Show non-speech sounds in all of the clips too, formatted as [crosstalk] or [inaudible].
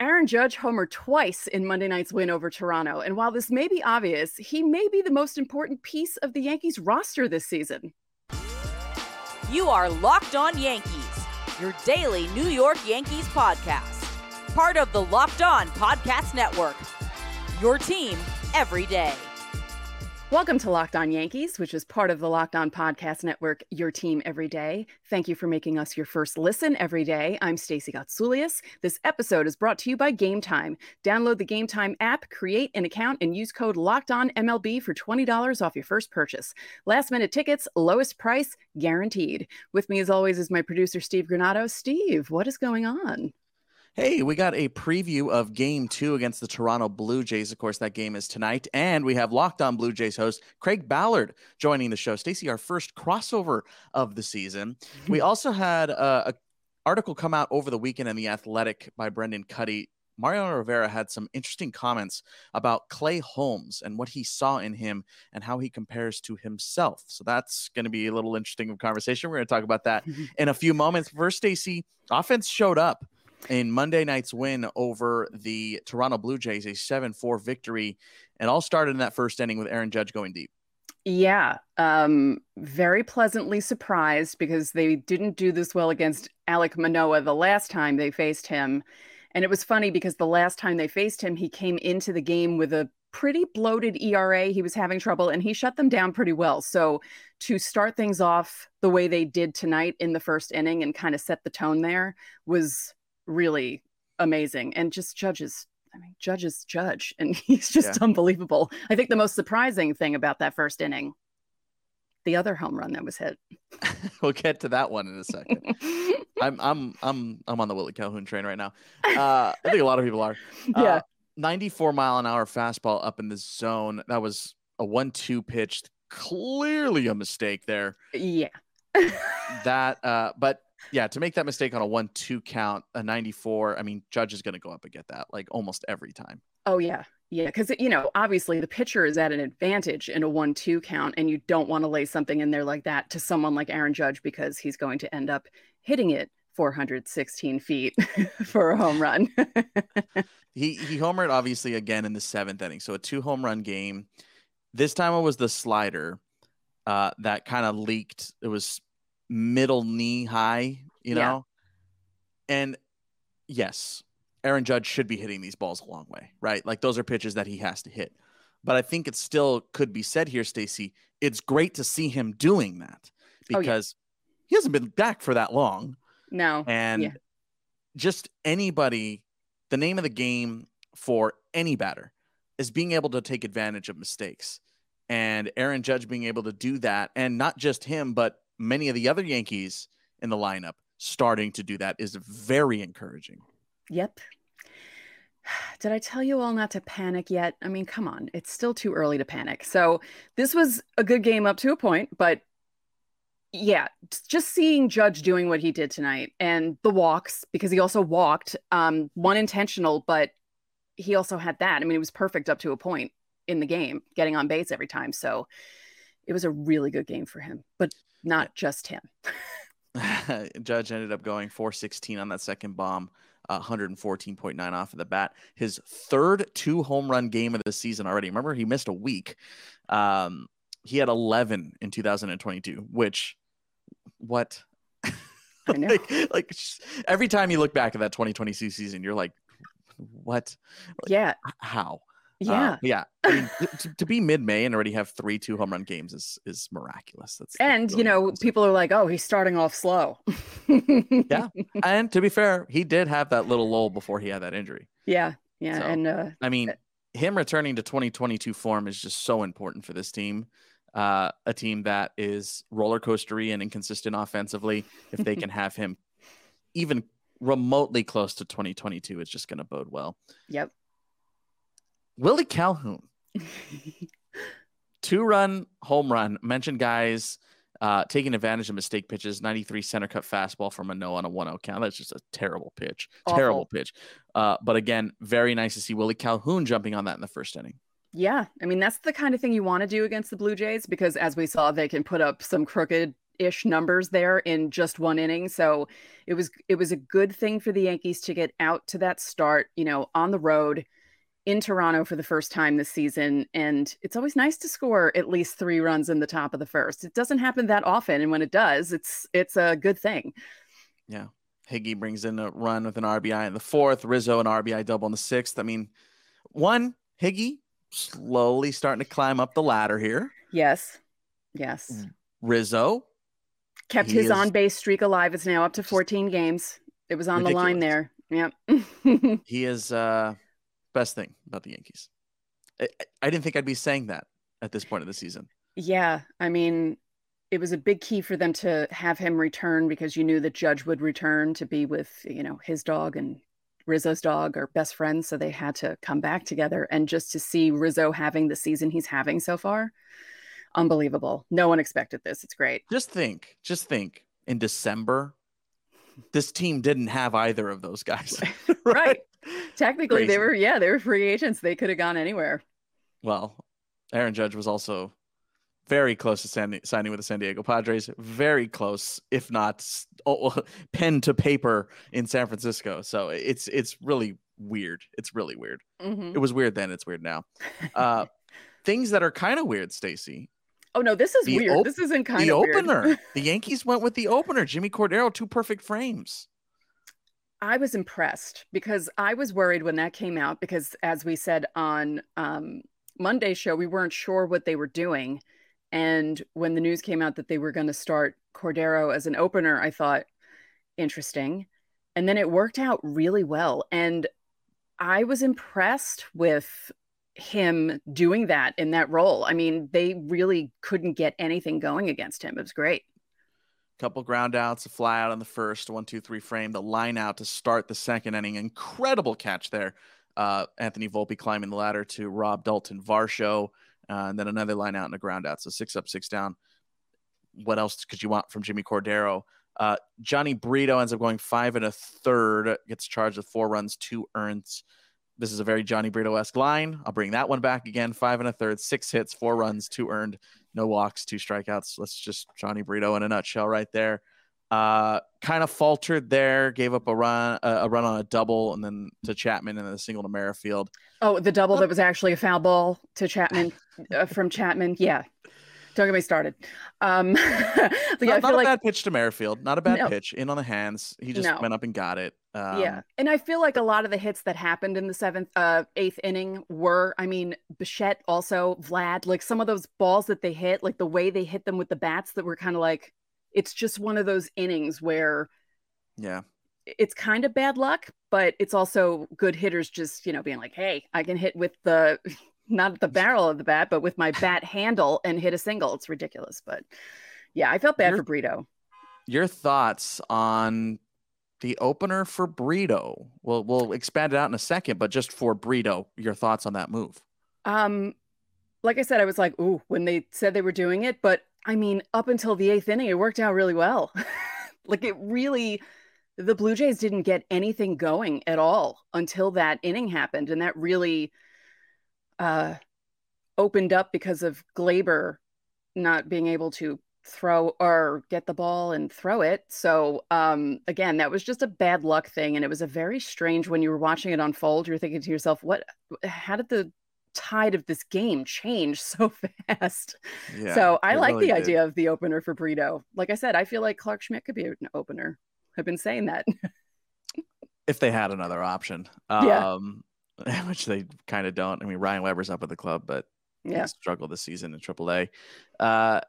Aaron Judge homered twice in Monday night's win over Toronto. And while this may be obvious, he may be the most important piece of the Yankees roster this season. You are Locked On Yankees, your daily New York Yankees podcast. Part of the Locked On Podcast Network. Your team every day. Welcome to Locked On Yankees, which is part of the Locked On Podcast Network, your team every day. Thank you for making us your first listen every day. I'm Stacey Gotsoulias. This episode is brought to you by Game Time. Download the Game Time app, create an account, and use code Locked On MLB for $20 off your first purchase. Last minute tickets, lowest price, guaranteed. With me, as always, is my producer, Steve Granado. Steve, what is going on? Hey, we got a preview of game two against the Toronto Blue Jays. Of course, that game is tonight. And we have Locked On Blue Jays host Craig Ballard joining the show. Stacy, our first crossover of the season. Mm-hmm. we also had a, a, article come out over the weekend in The Athletic by Brendan Kuty. Mariano Rivera had some interesting comments about Clay Holmes and what he saw in him and how he compares to himself. So that's going to be a little interesting conversation. We're going to talk about that [laughs] in a few moments. First, Stacy, offense showed up in Monday night's win over the Toronto Blue Jays, a 7 4 victory. And all started in that first inning with Aaron Judge going deep. Yeah, um, very pleasantly surprised because they didn't do this well against Alek Manoah the last time they faced him. And it was funny because the last time they faced him, he came into the game with a pretty bloated ERA. He was having trouble and he shut them down pretty well. So to start things off the way they did tonight in the first inning and kind of set the tone there was really amazing. And just judges, I mean, judges judge, [laughs] and he's just yeah. unbelievable. I think the most surprising thing about that first inning, the other home run that was hit. [laughs] we'll get to that one in a second. [laughs] I'm I'm I'm I'm on the Willie Calhoun train right now. Uh, I think a lot of people are. Uh, yeah. 94 mile an hour fastball up in the zone. That was a one-two pitch. Clearly a mistake there. Yeah. that uh but yeah, to make that mistake on a one two count, a 94, I mean, Judge is going to go up and get that like almost every time. Oh, yeah. Yeah. Because, you know, obviously the pitcher is at an advantage in a one two count, and you don't want to lay something in there like that to someone like Aaron Judge because he's going to end up hitting it 416 feet [laughs] for a home run. [laughs] he, he homered obviously again in the seventh inning. So a two home run game. This time it was the slider uh, that kind of leaked. It was middle knee high, you know? Yeah. And yes, Aaron Judge should be hitting these balls a long way, right? Like those are pitches that he has to hit. But I think it still could be said here, Stacy. It's great to see him doing that because oh, yeah. he hasn't been back for that long. No. And yeah. just anybody, the name of the game for any batter is being able to take advantage of mistakes. And Aaron Judge being able to do that, and not just him, but many of the other Yankees in the lineup starting to do that is very encouraging. Yep. [sighs] Did I tell you all not to panic yet? I mean, come on, it's still too early to panic. So, this was a good game up to a point, but yeah, just seeing Judge doing what he did tonight and the walks, because he also walked, um, one intentional, but he also had that. I mean, it was perfect up to a point in the game, getting on base every time. So, it was a really good game for him. But not just him. [laughs] [laughs] Judge ended up going 416 on that second bomb, uh, 114.9 off of the bat. His third two home run game of the season already. Remember, he missed a week. Um, he had 11 in 2022, which, what? [laughs] like, like every time you look back at that 2022 season, you're like, what? Like, yeah. How? Yeah, uh, yeah. I mean, to, to, be mid-May and already have three two home run games is is miraculous. That's and really you know people are like, oh, he's starting off slow. yeah, [laughs] and to be fair, he did have that little lull before he had that injury. Yeah, yeah, so, and uh, I mean, him returning to 2022 form is just so important for this team. Uh, a team that is roller coastery and inconsistent offensively. If they can [laughs] have him even remotely close to 2022, it's just going to bode well. Yep. Willie Calhoun, [laughs] two run home run. Mentioned guys uh, taking advantage of mistake pitches. 93 center cut fastball from Manoah on a 1 0 count. That's just a terrible pitch. Awful. Terrible pitch. Uh, but again, very nice to see Willie Calhoun jumping on that in the first inning. Yeah. I mean, that's the kind of thing you want to do against the Blue Jays because, as we saw, they can put up some crooked ish numbers there in just one inning. So it was it was a good thing for the Yankees to get out to that start, you know, on the road in Toronto for the first time this season. And it's always nice to score at least three runs in the top of the first. It doesn't happen that often. And when it does, it's it's a good thing. Yeah. Higgy brings in a run with an RBI in the fourth, Rizzo an RBI double in the sixth. I mean, one, Higgy slowly starting to climb up the ladder here. Yes. Yes. Mm. Rizzo kept his on base streak alive. It's now up to 14 games. It was on ridiculous. the line there. Yep. [laughs] he is uh best thing about the Yankees. I, I didn't think I'd be saying that at this point of the season. Yeah, I mean, it was a big key for them to have him return because you knew that Judge would return to be with, you know, his dog and Rizzo's dog are best friends. So they had to come back together. And just to see Rizzo having the season he's having so far, unbelievable. No one expected this. It's great. Just think, just think in December, this team didn't have either of those guys. [laughs] [laughs] right? right. Technically, Crazy. they were, yeah, they were free agents. They could have gone anywhere. Well, Aaron Judge was also very close to San, signing with the San Diego Padres. Very close, if not oh, [laughs] pen to paper in San Francisco. So it's it's really weird. It's really weird. Mm-hmm. It was weird then. It's weird now. Uh, things that are kind of weird, Stacy. Oh no, this is the weird. Op- this isn't kind the of opener. [laughs] the Yankees went with the opener. Jimmy Cordero, two perfect frames. I was impressed because I was worried when that came out because, as we said on um, Monday's show, we weren't sure what they were doing. And when the news came out that they were going to start Cordero as an opener, I thought, interesting. And then it worked out really well. And I was impressed with him doing that in that role. I mean, they really couldn't get anything going against him. It was great couple ground outs, a fly out on the first, one, two, three frame, the line out to start the second inning. Incredible catch there. Uh, Anthony Volpe climbing the ladder to Rob Dalton Varsho, uh, and then another line out and a ground out. So six up, six down. What else could you want from Jimmy Cordero? Uh, Jhony Brito ends up going five and a third, gets charged with four runs, two earns. This is a very Johnny Brito esque line. I'll bring that one back again. Five and a third, six hits, four runs, two earned, no walks, two strikeouts. Let's just Johnny Brito in a nutshell right there. Uh, kind of faltered there, gave up a run, uh, a run on a double, and then to Chapman and then a single to Merrifield. Oh, the double that was actually a foul ball to Chapman uh, from Chapman. Yeah, don't get me started. Um, [laughs] yeah, not, not a like, bad pitch to Merrifield. Not a bad no. pitch. In on the hands. He just no. went up and got it. Um, yeah, and I feel like a lot of the hits that happened in the seventh, uh, eighth inning were. I mean, Bichette also Vlad. Like some of those balls that they hit, like the way they hit them with the bats, that were kind of like. It's just one of those innings where. Yeah. It's kind of bad luck, but it's also good hitters just, you know, being like, hey, I can hit with the not at the barrel of the bat, but with my bat handle and hit a single. It's ridiculous. But yeah, I felt bad your, for Brito. Your thoughts on the opener for Brito? We'll we'll expand it out in a second, but just for Brito, your thoughts on that move? Um, like I said, I was like, ooh, when they said they were doing it, but I mean, up until the eighth inning, it worked out really well. [laughs] like it really the Blue Jays didn't get anything going at all until that inning happened. And that really uh, opened up because of Gleyber not being able to throw or get the ball and throw it. So um, again, that was just a bad luck thing, and it was a very strange when you were watching it unfold. You're thinking to yourself, "What? How did the tide of this game change so [laughs] fast?" Yeah, so I like really the did. idea of the opener for Brito. Like I said, I feel like Clarke Schmidt could be an opener. I've been saying that. if they had another option. [laughs] Yeah. [laughs] Which they kind of don't. I mean, Ryan Weber's up at the club, but yeah, struggled this season in AAA. Uh,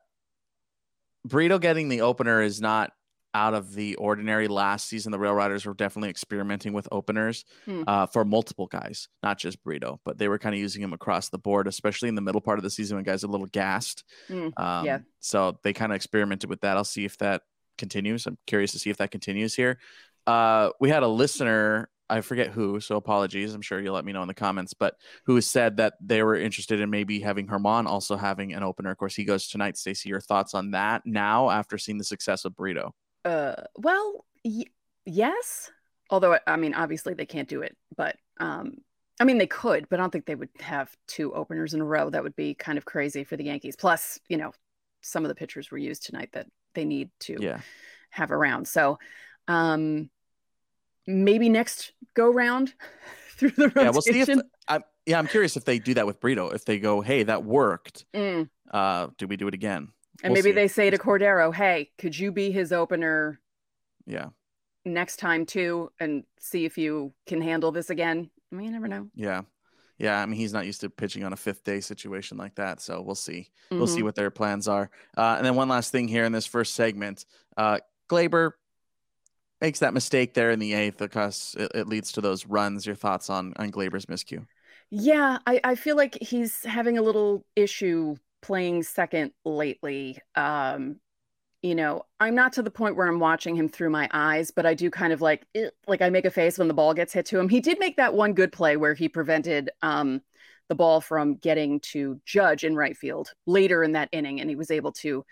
Brito getting the opener is not out of the ordinary. Last season, the Rail Riders were definitely experimenting with openers hmm. uh, for multiple guys, not just Brito, but they were kind of using him across the board, especially in the middle part of the season when guys are a little gassed. Hmm. Um, yeah. So they kind of experimented with that. I'll see if that continues. I'm curious to see if that continues here. Uh, we had a listener I forget who, so apologies. I'm sure you'll let me know in the comments, but who said that they were interested in maybe having Germán also having an opener. Of course, he goes tonight. Stacy, your thoughts on that now after seeing the success of Brito? Uh, well, y- yes. Although, I mean, obviously they can't do it, but um, I mean, they could, but I don't think they would have two openers in a row. That would be kind of crazy for the Yankees. Plus, you know, some of the pitchers were used tonight that they need to Yeah. have around. So um maybe next go round [laughs] through the rotation. Yeah, we'll see if I'm yeah, I'm curious if they do that with Brito. If they go, hey, that worked. Mm. Uh, do we do it again? And We'll maybe see. they say to Cordero, "Hey, could you be his opener Yeah, next time too, and see if you can handle this again?" I mean, you never know. yeah, yeah. I mean, he's not used to pitching on a fifth day situation like that, so we'll see. We'll see what their plans are. Uh, and then one last thing here in this first segment, uh, Gleyber makes that mistake there in the eighth because it, it leads to those runs. Your thoughts on on Gleyber's miscue? Yeah, I, I feel like he's having a little issue playing second lately. Um, you know, I'm not to the point where I'm watching him through my eyes, but I do kind of like like I make a face when the ball gets hit to him. He did make that one good play where he prevented um the ball from getting to Judge in right field later in that inning, and he was able to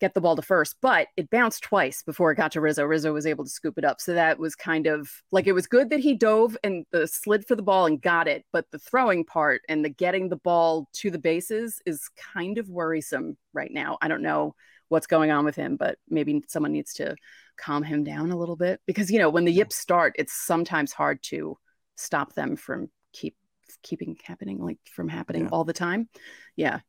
get the ball to first, but it bounced twice before it got to Rizzo. Rizzo was able to scoop it up. So that was kind of like it was good that he dove and the slid for the ball and got it, but the throwing part and the getting the ball to the bases is kind of worrisome right now. I don't know what's going on with him, but maybe someone needs to calm him down a little bit because you know, when the yips start, it's sometimes hard to stop them from keep keeping happening like from happening Yeah. all the time. Yeah.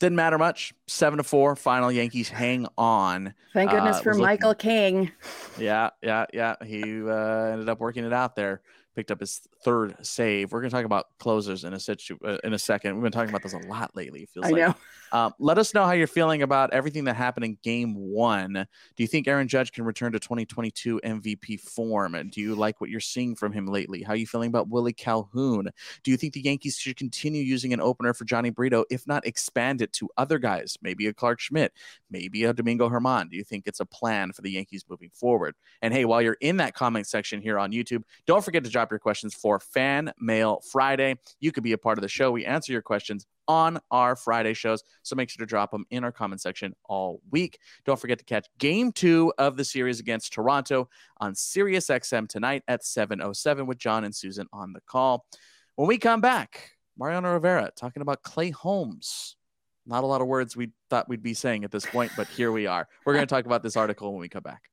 Didn't matter much. Seven to four. Final Yankees hang on. Thank goodness Uh, for looking- Michael King. Yeah, yeah, yeah. He uh, ended up working it out there. Picked up his third save. We're gonna talk about closers in a situ- uh, in a second. We've been talking about this a lot lately. It feels I like. know. Um, let us know how you're feeling about everything that happened in Game One. Do you think Aaron Judge can return to 2022 MVP form? And do you like what you're seeing from him lately? How are you feeling about Willie Calhoun? Do you think the Yankees should continue using an opener for Johnny Brito, if not expand it to other guys, maybe a Clarke Schmidt, maybe a Domingo Germán? Do you think it's a plan for the Yankees moving forward? And hey, while you're in that comment section here on YouTube, don't forget to drop your questions for Fan Mail Friday. You could be a part of the show. We answer your questions on our Friday shows. So make sure to drop them in our comment section all week. Don't forget to catch game two of the series against Toronto on Sirius XM tonight at 7.07 with John and Susan on the call. When we come back, Mariano Rivera talking about Clay Holmes. Not a lot of words we thought we'd be saying at this point, but here we are. We're going to talk about this article when we come back.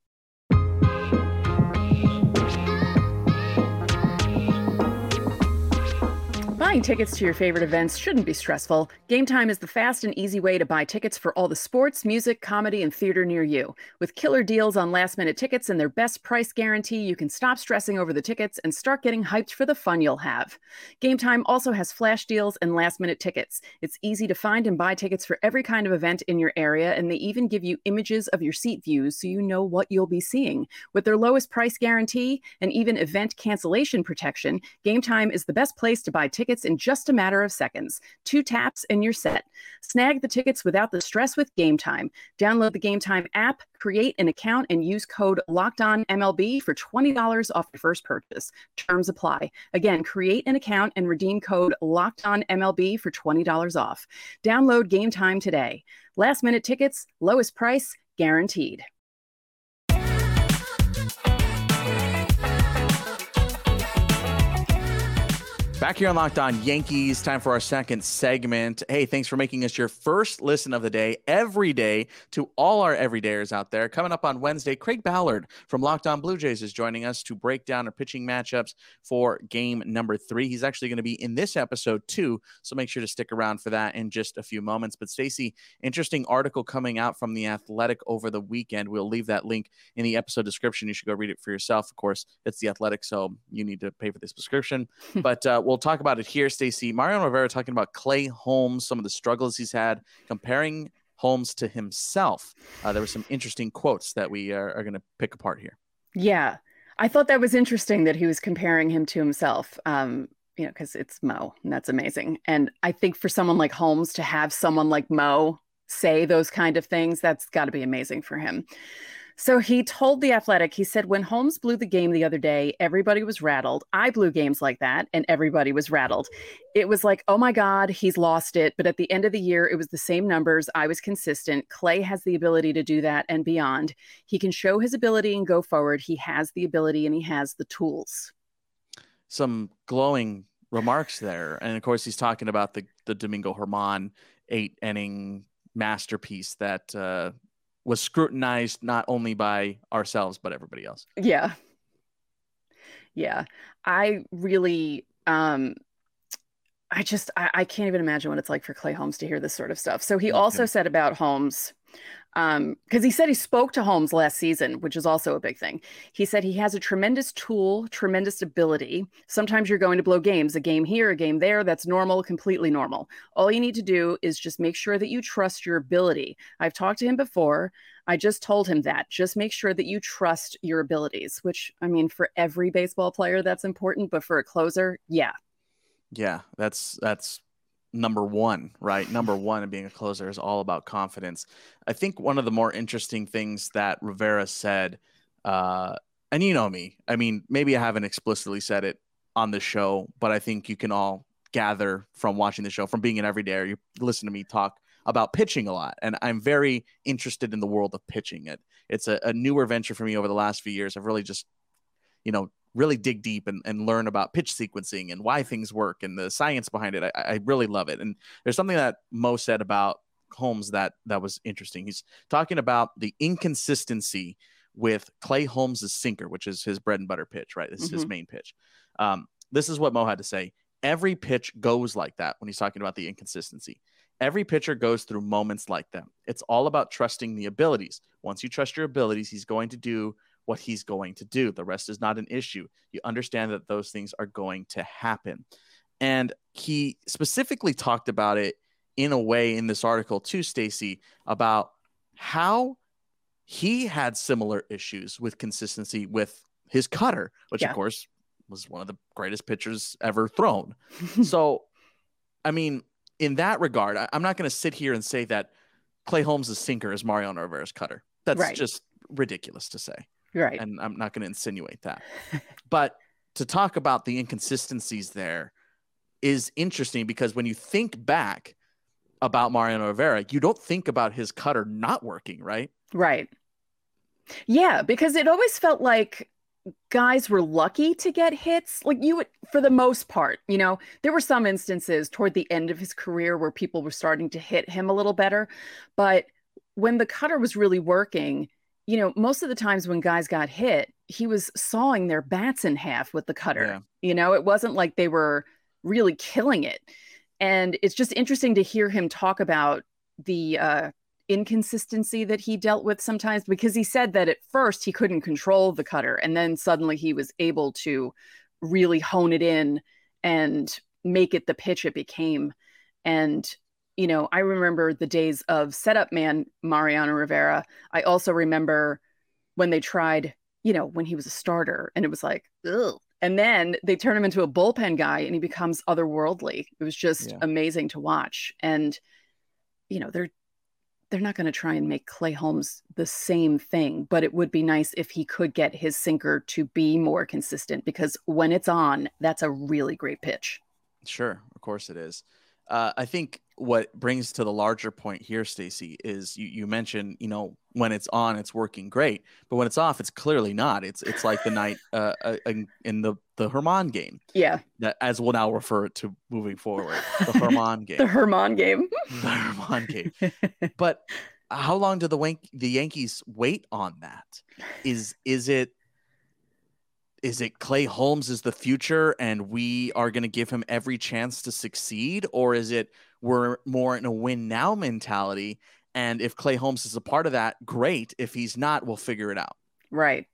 Buying tickets to your favorite events shouldn't be stressful. Game Time is the fast and easy way to buy tickets for all the sports, music, comedy, and theater near you. With killer deals on last minute tickets and their best price guarantee, you can stop stressing over the tickets and start getting hyped for the fun you'll have. Game Time also has flash deals and last minute tickets. It's easy to find and buy tickets for every kind of event in your area, and they even give you images of your seat views so you know what you'll be seeing. With their lowest price guarantee and even event cancellation protection, Game Time is the best place to buy tickets in just a matter of seconds. Two taps and you're set. Snag the tickets without the stress with Game Time. Download the Game Time app, create an account, and use code LOCKEDONMLB for $20 off your first purchase. Terms apply. Again, create an account and redeem code LOCKEDONMLB for $20 off. Download Game Time today. Last minute tickets, lowest price, guaranteed. Back here on Locked On Yankees, time for our second segment. Hey, thanks for making us your first listen of the day every day to all our everydayers out there. Coming up on Wednesday, Craig Ballard from Locked On Blue Jays is joining us to break down our pitching matchups for game number three. He's actually going to be in this episode too, so make sure to stick around for that in just a few moments. But Stacy, interesting article coming out from the Athletic over the weekend. We'll leave that link in the episode description. You should go read it for yourself. Of course, it's the Athletic, so you need to pay for this subscription. [laughs] but uh, we'll talk about it here, Stacy. Mariano Rivera talking about Clay Holmes, some of the struggles he's had, comparing Holmes to himself. Uh, there were some interesting quotes that we are, are going to pick apart here. Yeah. I thought that was interesting that he was comparing him to himself. Um, you know, because it's Mo, and that's amazing. And I think for someone like Holmes to have someone like Mo say those kind of things, that's got to be amazing for him. So he told The Athletic, he said, when Holmes blew the game the other day, everybody was rattled. I blew games like that, and everybody was rattled. It was like, oh my God, he's lost it. But at the end of the year, it was the same numbers. I was consistent. Clay has the ability to do that and beyond. He can show his ability and go forward. He has the ability and he has the tools. Some glowing remarks there. And of course, he's talking about the, the Domingo Germán eight inning masterpiece that uh, was scrutinized not only by ourselves but everybody else. Yeah. Yeah. I really um I just I, I can't even imagine what it's like for Clay Holmes to hear this sort of stuff. So he also said about Holmes um because he said he spoke to Holmes last season, which is also a big thing. He said he has a tremendous tool, tremendous ability. Sometimes you're going to blow games, a game here, a game there, that's normal, completely normal. All you need to do is just make sure that you trust your ability. I've talked to him before. I just told him that. Just make sure that you trust your abilities, which I mean for every baseball player that's important, but for a closer, yeah. Yeah, that's that's number one, right? Number one in being a closer is all about confidence. I think one of the more interesting things that Rivera said, uh, and you know me, I mean, maybe I haven't explicitly said it on the show, but I think you can all gather from watching the show, from being an everyday, you listen to me talk about pitching a lot. And I'm very interested in the world of pitching it. It's a, a newer venture for me over the last few years. I've really just, you know, really dig deep and, and learn about pitch sequencing and why things work and the science behind it. I, I really love it. And there's something that Mo said about Holmes that that was interesting. He's talking about the inconsistency with Clay Holmes's sinker, which is his bread and butter pitch, right? This is mm-hmm. his main pitch. Um, this is what Mo had to say. Every pitch goes like that when he's talking about the inconsistency. Every pitcher goes through moments like that. It's all about trusting the abilities. Once you trust your abilities, he's going to do what he's going to do. The rest is not an issue. You understand that those things are going to happen. And he specifically talked about it in a way in this article too, Stacy, about how he had similar issues with consistency with his cutter, which yeah. of course was one of the greatest pitchers ever thrown. [laughs] so, I mean, in that regard, I, am not going to sit here and say that Clay Holmes' sinker is Mariano Rivera's cutter. That's right. just ridiculous to say. Right. And I'm not going to insinuate that. but to talk about the inconsistencies there is interesting because when you think back about Mariano Rivera, you don't think about his cutter not working, right? Right. Yeah, because it always felt like guys were lucky to get hits. Like you would, for the most part, you know, there were some instances toward the end of his career where people were starting to hit him a little better. But when the cutter was really working, you know, most of the times when guys got hit, he was sawing their bats in half with the cutter. Yeah. You know, it wasn't like they were really killing it. And it's just interesting to hear him talk about the uh, inconsistency that he dealt with sometimes because he said that at first he couldn't control the cutter and then suddenly he was able to really hone it in and make it the pitch it became. And you know, I remember the days of setup man Mariano Rivera. I also remember when they tried, you know, when he was a starter and it was like, ugh. And then they turn him into a bullpen guy and he becomes otherworldly. It was just yeah. amazing to watch. And, you know, they're they're not going to try and make Clay Holmes the same thing, but it would be nice if he could get his sinker to be more consistent because when it's on, that's a really great pitch. Sure, of course it is. Uh, I think what brings to the larger point here, Stacy, is you, you mentioned, you know, when it's on, it's working great, but when it's off, it's clearly not. It's it's like the night [laughs] uh, uh in the the Germán game. Yeah. That as we'll now refer to moving forward, the [laughs] Germán game. the Germán game. the Germán game. [laughs] But how long do the Wank- the Yankees wait on that? Is is it is it Clay Holmes is the future and we are going to give him every chance to succeed? Or is it we're more in a win now mentality? And if Clay Holmes is a part of that, great. If he's not, we'll figure it out. Right.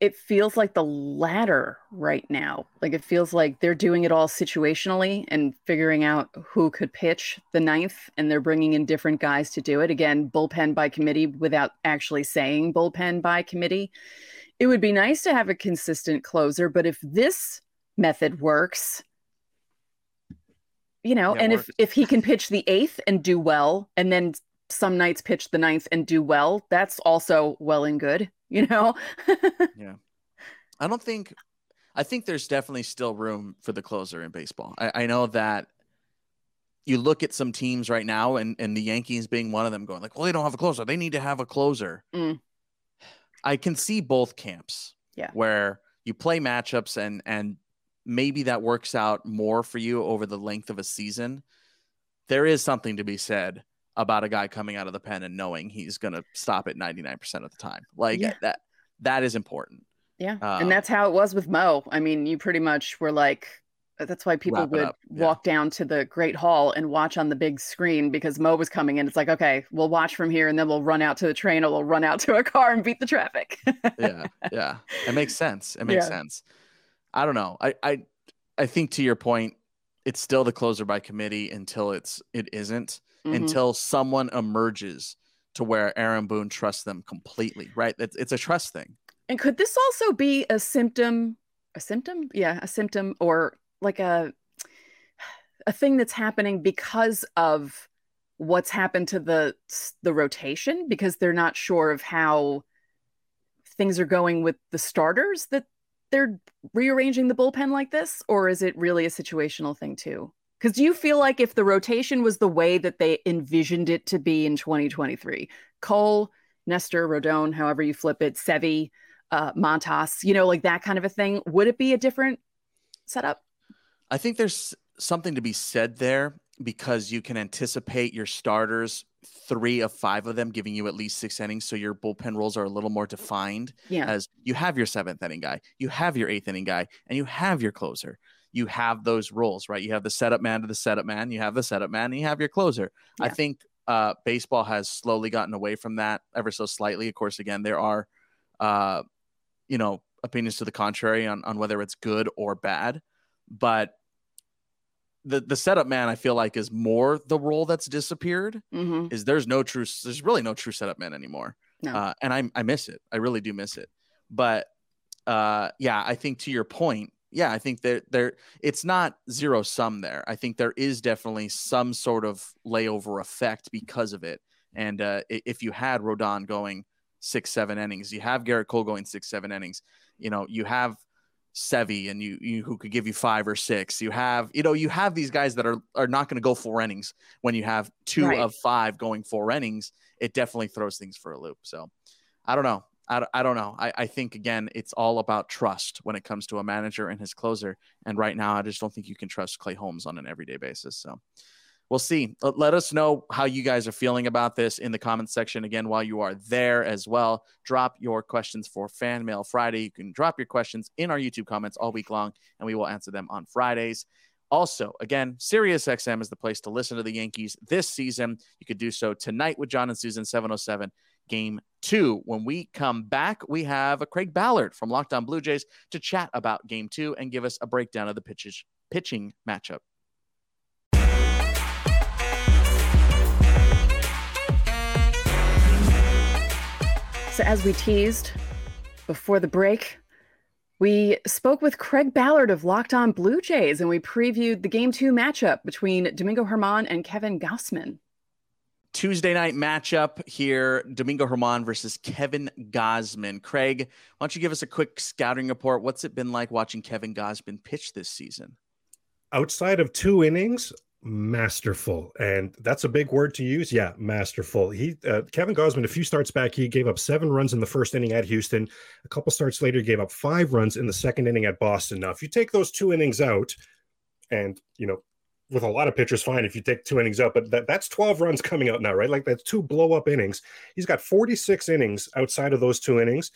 It feels like the latter right now. Like it feels like they're doing it all situationally and figuring out who could pitch the ninth, and they're bringing in different guys to do it. Again, bullpen by committee without actually saying bullpen by committee it would be nice to have a consistent closer, but if this method works, you know, yeah, and if if he can pitch the eighth and do well, and then some nights pitch the ninth and do well, that's also well and good, [laughs] you know. yeah, I don't think. I think there's definitely still room for the closer in baseball. I, I know that you look at some teams right now, and and the Yankees being one of them, going like, well, they don't have a closer. They need to have a closer. Mm. I can see both camps. Yeah. Where you play matchups and and maybe that works out more for you over the length of a season. There is something to be said about a guy coming out of the pen and knowing he's going to stop it 99% of the time. Like Yeah. that that is important. Yeah. Um, and that's how it was with Mo. I mean, you pretty much were like, that's why people Wrap would yeah. walk down to the Great Hall and watch on the big screen because Mo was coming in. It's like, okay, we'll watch from here and then we'll run out to the train or we'll run out to a car and beat the traffic. yeah, yeah. It makes [laughs] sense. It makes Yeah. sense. I don't know. I, I I think to your point, it's still the closer by committee until it's it isn't. Mhm. Until someone emerges to where Aaron Boone trusts them completely, right? It's, it's a trust thing. And could this also be a symptom? A symptom? Yeah, a symptom or like a a thing that's happening because of what's happened to the the rotation because they're not sure of how things are going with the starters that they're rearranging the bullpen like this or is it really a situational thing too? Cuz do you feel like if the rotation was the way that they envisioned it to be in 2023, Cole, Nestor, Rodon, however you flip it, Sevi, uh, Montas, you know, like that kind of a thing, would it be a different setup? I think there's something to be said there because you can anticipate your starters, three of five of them giving you at least six innings. So your bullpen roles are a little more defined Yeah. as you have your seventh inning guy, you have your eighth inning guy, and you have your closer. You have those roles, right? You have the setup man to the setup man, you have the setup man, and you have your closer. I think uh, baseball has slowly gotten away from that ever so slightly. Of course, again, there are, uh, you know, opinions to the contrary on, on whether it's good or bad, but the the setup man I feel like is more the role that's disappeared. hmm Is there's no true there's really no true setup man anymore, No. uh, and I I miss it. I really do miss it. But uh, yeah, I think to your point, yeah, I think that there it's not zero sum there. I think there is definitely some sort of layover effect because of it. And uh, if you had Rodon going six seven innings, you have Gerrit Cole going six seven innings. You know, you have Sevi and you, you who could give you five or six. You have, you know, you have these guys that are are not going to go four innings. When you have two Right. of five going four innings, it definitely throws things for a loop. So I don't know. I, don't- I don't know. I, I think again, it's all about trust when it comes to a manager and his closer. And right now, I just don't think you can trust Clay Holmes on an everyday basis. So we'll see. Let, us know how you guys are feeling about this in the comments section. Again, while you are there as well, drop your questions for Fan Mail Friday. You can drop your questions in our YouTube comments all week long, and we will answer them on Fridays. Also, again, SiriusXM is the place to listen to the Yankees this season. You could do so tonight with John and Susan, 707, game two. When we come back, we have a Craig Ballard from Locked On Blue Jays to chat about game two and give us a breakdown of the pitches, pitching matchup. So, as we teased before the break, we spoke with Craig Ballard of Locked On Blue Jays and we previewed the game two matchup between Domingo Germán and Kevin Gausman. Tuesday night matchup here Domingo Germán versus Kevin Gausman. Craig, why don't you give us a quick scouting report? What's it been like watching Kevin Gausman pitch this season? outside of two innings, masterful, and that's a big word to use. Yeah, masterful. He uh, Kevin Gausman, a few starts back, he gave up seven runs in the first inning at Houston. A couple starts later, he gave up five runs in the second inning at Boston. Now, if you take those two innings out, and you know. With a lot of pitchers, fine if you take two innings out, but that, that's 12 runs coming out now, right? Like that's two blow up innings. He's got 46 innings outside of those two innings.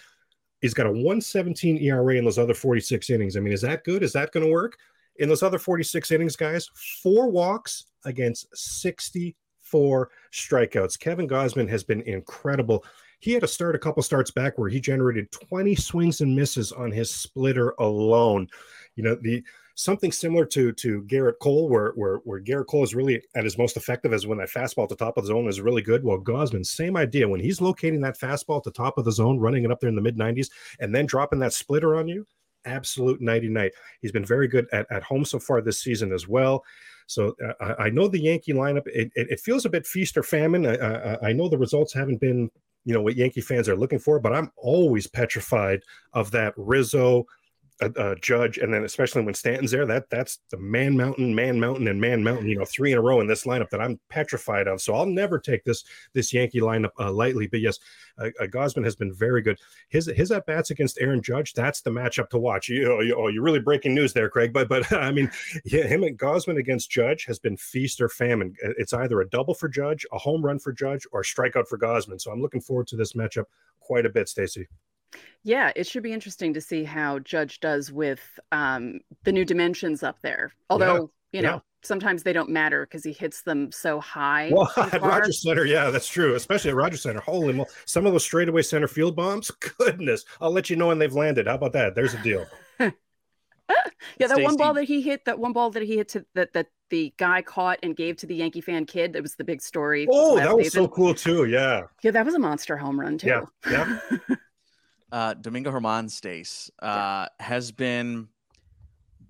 He's got a 117 ERA in those other 46 innings. I mean, is that good? Is that going to work? In those other 46 innings, guys, four walks against 64 strikeouts. Kevin Gausman has been incredible. He had to start a couple starts back where he generated 20 swings and misses on his splitter alone. You know, the something similar to to Gerrit Cole, where where where Gerrit Cole is really at his most effective is when that fastball at the top of the zone is really good. Well, Gausman, same idea. When he's locating that fastball at the top of the zone, running it up there in the mid 90s, and then dropping that splitter on you, absolute nighty night. He's been very good at, at home so far this season as well. So uh, I I know the Yankee lineup. It, it, it feels a bit feast or famine. I, I, I know the results haven't been, you know, what Yankee fans are looking for, but I'm always petrified of that Rizzo, uh, uh, Judge, and then especially when Stanton's there, that that's the man mountain, man mountain, and man mountain. You know, three in a row in this lineup that I'm petrified of. So I'll never take this this Yankee lineup uh, lightly. But yes, uh, uh, Gausman has been very good. His his at bats against Aaron Judge, that's the matchup to watch. You, you oh, you're really breaking news there, Craig. But but [laughs] I mean, yeah, him and Gausman against Judge has been feast or famine. It's either a double for Judge, a home run for Judge, or a strikeout for Gausman. So I'm looking forward to this matchup quite a bit, Stacey. Yeah, it should be interesting to see how Judge does with um, the new dimensions up there. Although, yeah, you know, yeah. sometimes they don't matter because he hits them so high. Well, at [laughs] Rogers Center, yeah, that's true. Especially at Rogers Center. Holy moly. Some of those straightaway center field bombs, [laughs] goodness. I'll let you know when they've landed. How about that? There's a deal. [laughs] yeah, that Stacey. one ball that he hit, that one ball that he hit to that that the guy caught and gave to the Yankee fan kid. That was the big story. Oh, that was season. so cool too. Yeah. Yeah, that was a monster home run too. Yeah. Yeah. Uh, Domingo Germán Stace uh, yeah. has been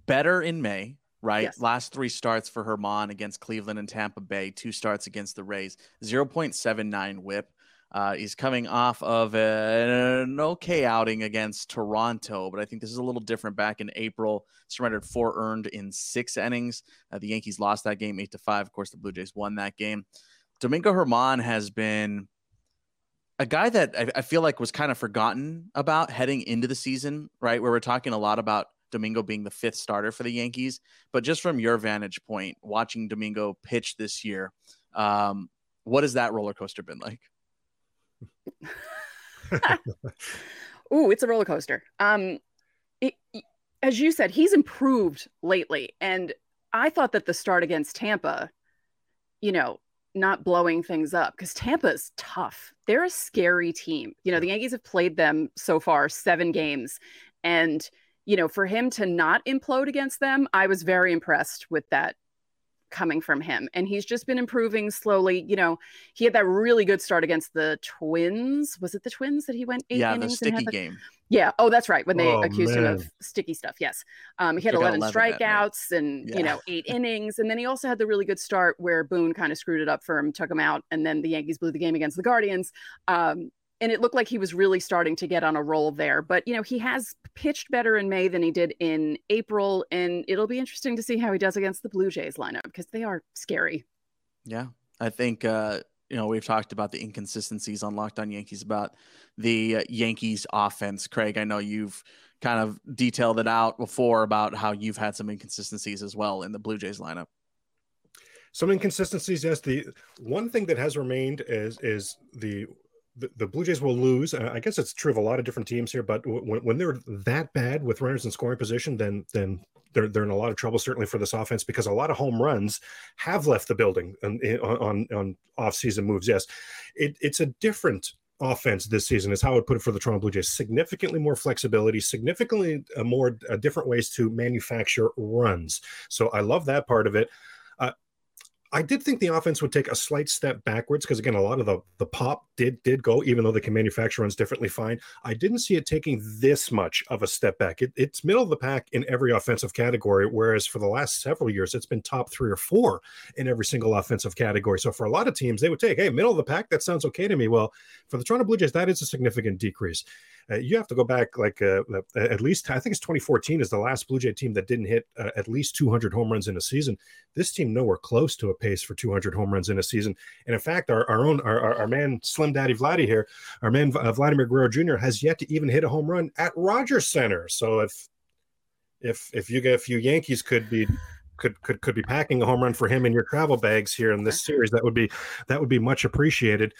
better in May, right? Yes. Last three starts for Germán against Cleveland and Tampa Bay, two starts against the Rays, 0.79 whip. Uh, he's coming off of a, an okay outing against Toronto, but I think this is a little different. Back in April, surrendered four earned in six innings. Uh, the Yankees lost that game eight to five. Of course, the Blue Jays won that game. Domingo Germán has been a guy that I, I, feel like was kind of forgotten about heading into the season, right? Where we're talking a lot about Domingo being the fifth starter for the Yankees. But just from your vantage point, watching Domingo pitch this year, um, what has that roller coaster been like? [laughs] Ooh, it's a roller coaster. Um, it, as you said, he's improved lately, and I thought that the start against Tampa, you know, not blowing things up because Tampa's tough. They're a scary team. You know, the Yankees have played them so far seven games. And, you know, for him to not implode against them, I was very impressed with that coming from him. And he's just been improving slowly. You know, he had that really good start against the Twins. Was it the Twins that he went eight yeah, innings? the sticky game. Yeah. Oh, that's right. When they oh, accused man. him of sticky stuff. Yes. Um, he had 11 strikeouts and, yeah. you know, eight [laughs] innings. And then he also had the really good start where Boone kind of screwed it up for him, took him out. And then the Yankees blew the game against the Guardians. Um, and it looked like he was really starting to get on a roll there. But you know, he has pitched better in May than he did in April, and it'll be interesting to see how he does against the Blue Jays lineup because they are scary. Yeah, I think uh, you know we've talked about the inconsistencies on Locked On Yankees about the uh, Yankees offense. Craig, I know you've kind of detailed it out before about how you've had some inconsistencies as well in the Blue Jays lineup some inconsistencies yes the one thing that has remained is is the the, the Blue Jays will lose. I guess it's true of a lot of different teams here, but when, when they're that bad with runners in scoring position, then then they're they're in a lot of trouble. Certainly for this offense, because a lot of home runs have left the building on on, on off season moves. Yes, it, it's a different offense this season is how I would put it for the Toronto Blue Jays. Significantly more flexibility, significantly uh, more uh, different ways to manufacture runs. So I love that part of it. I did think the offense would take a slight step backwards because again, a lot of the the pop did did go, even though they can manufacture runs differently fine. I didn't see it taking this much of a step back. It, it's middle of the pack in every offensive category, whereas for the last several years, it's been top three or four in every single offensive category. So for a lot of teams, they would take, hey, middle of the pack, that sounds okay to me. Well, for the Toronto Blue Jays, that is a significant decrease. Uh, you have to go back like uh, uh at least I think it's 2014 is the last Blue Jay team that didn't hit uh, at least 200 home runs in a season. This team nowhere close to a pace for 200 home runs in a season. And in fact, our, our own our, our, man Slim Daddy Vladdy here, our man uh, Vladimir Guerrero Jr. has yet to even hit a home run at Rogers Center. So if if if you get a few Yankees could be could could could be packing a home run for him in your travel bags here in this series, that would be that would be much appreciated.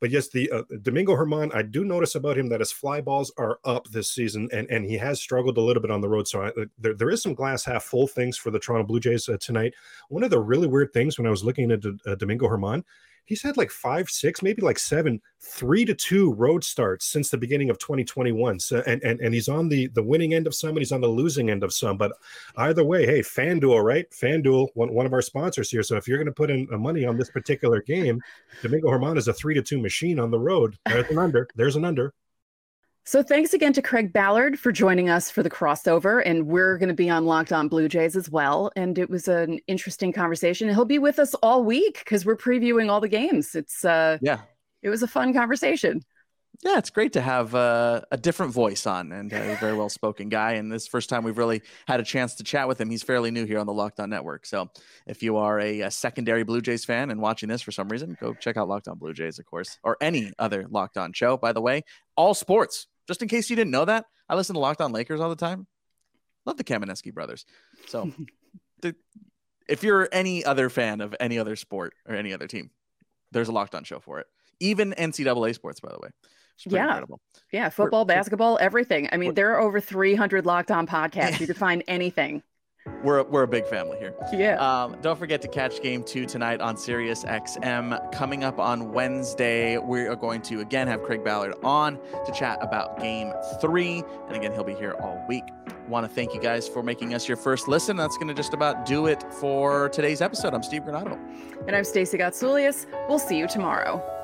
But yes, the uh, Domingo Germán, I do notice about him that his fly balls are up this season, and and he has struggled a little bit on the road. So I, uh, there, there is some glass half full things for the Toronto Blue Jays uh, tonight. One of the really weird things when I was looking at uh, Domingo Germán he's had like five, six, maybe like seven, three to two road starts since the beginning of 2021. So and and, and he's on the the winning end of some, and he's on the losing end of some. But either way, hey, FanDuel, right? FanDuel, one, one of our sponsors here. So if you're going to put in uh, money on this particular game, Domingo Germán is a three to two machine on the road. There's an under. There's an under. So thanks again to Craig Ballard for joining us for the crossover. And we're going to be on Locked On Blue Jays as well. And it was an interesting conversation. He'll be with us all week because we're previewing all the games. It's uh yeah, it was a fun conversation. Yeah, it's great to have uh, a different voice on and a very well spoken guy. And this first time we've really had a chance to chat with him. He's fairly new here on the Locked On Network. So if you are a, a, secondary Blue Jays fan and watching this for some reason, go check out Locked On Blue Jays, of course, or any other Locked On show. By the way, all sports. Just in case you didn't know that, I listen to Locked On Lakers all the time. Love the Kamenetzky brothers. So [laughs] the, if you're any other fan of any other sport or any other team, there's a Locked On show for it. Even NCAA sports, by the way yeah. Incredible. Yeah. Football, we're, basketball, everything. I mean, there are over 300 locked on podcasts. You can [laughs] find anything. We're, we're a big family here. Yeah. Um, don't forget to catch game two tonight on Sirius XM. Coming up on Wednesday, we are going to again have Craig Ballard on to chat about game three. And again, he'll be here all week. Want to thank you guys for making us your first listen. That's going to just about do it for today's episode. I'm Steve Granado. And I'm Stacey Gotsoulias. We'll see you tomorrow.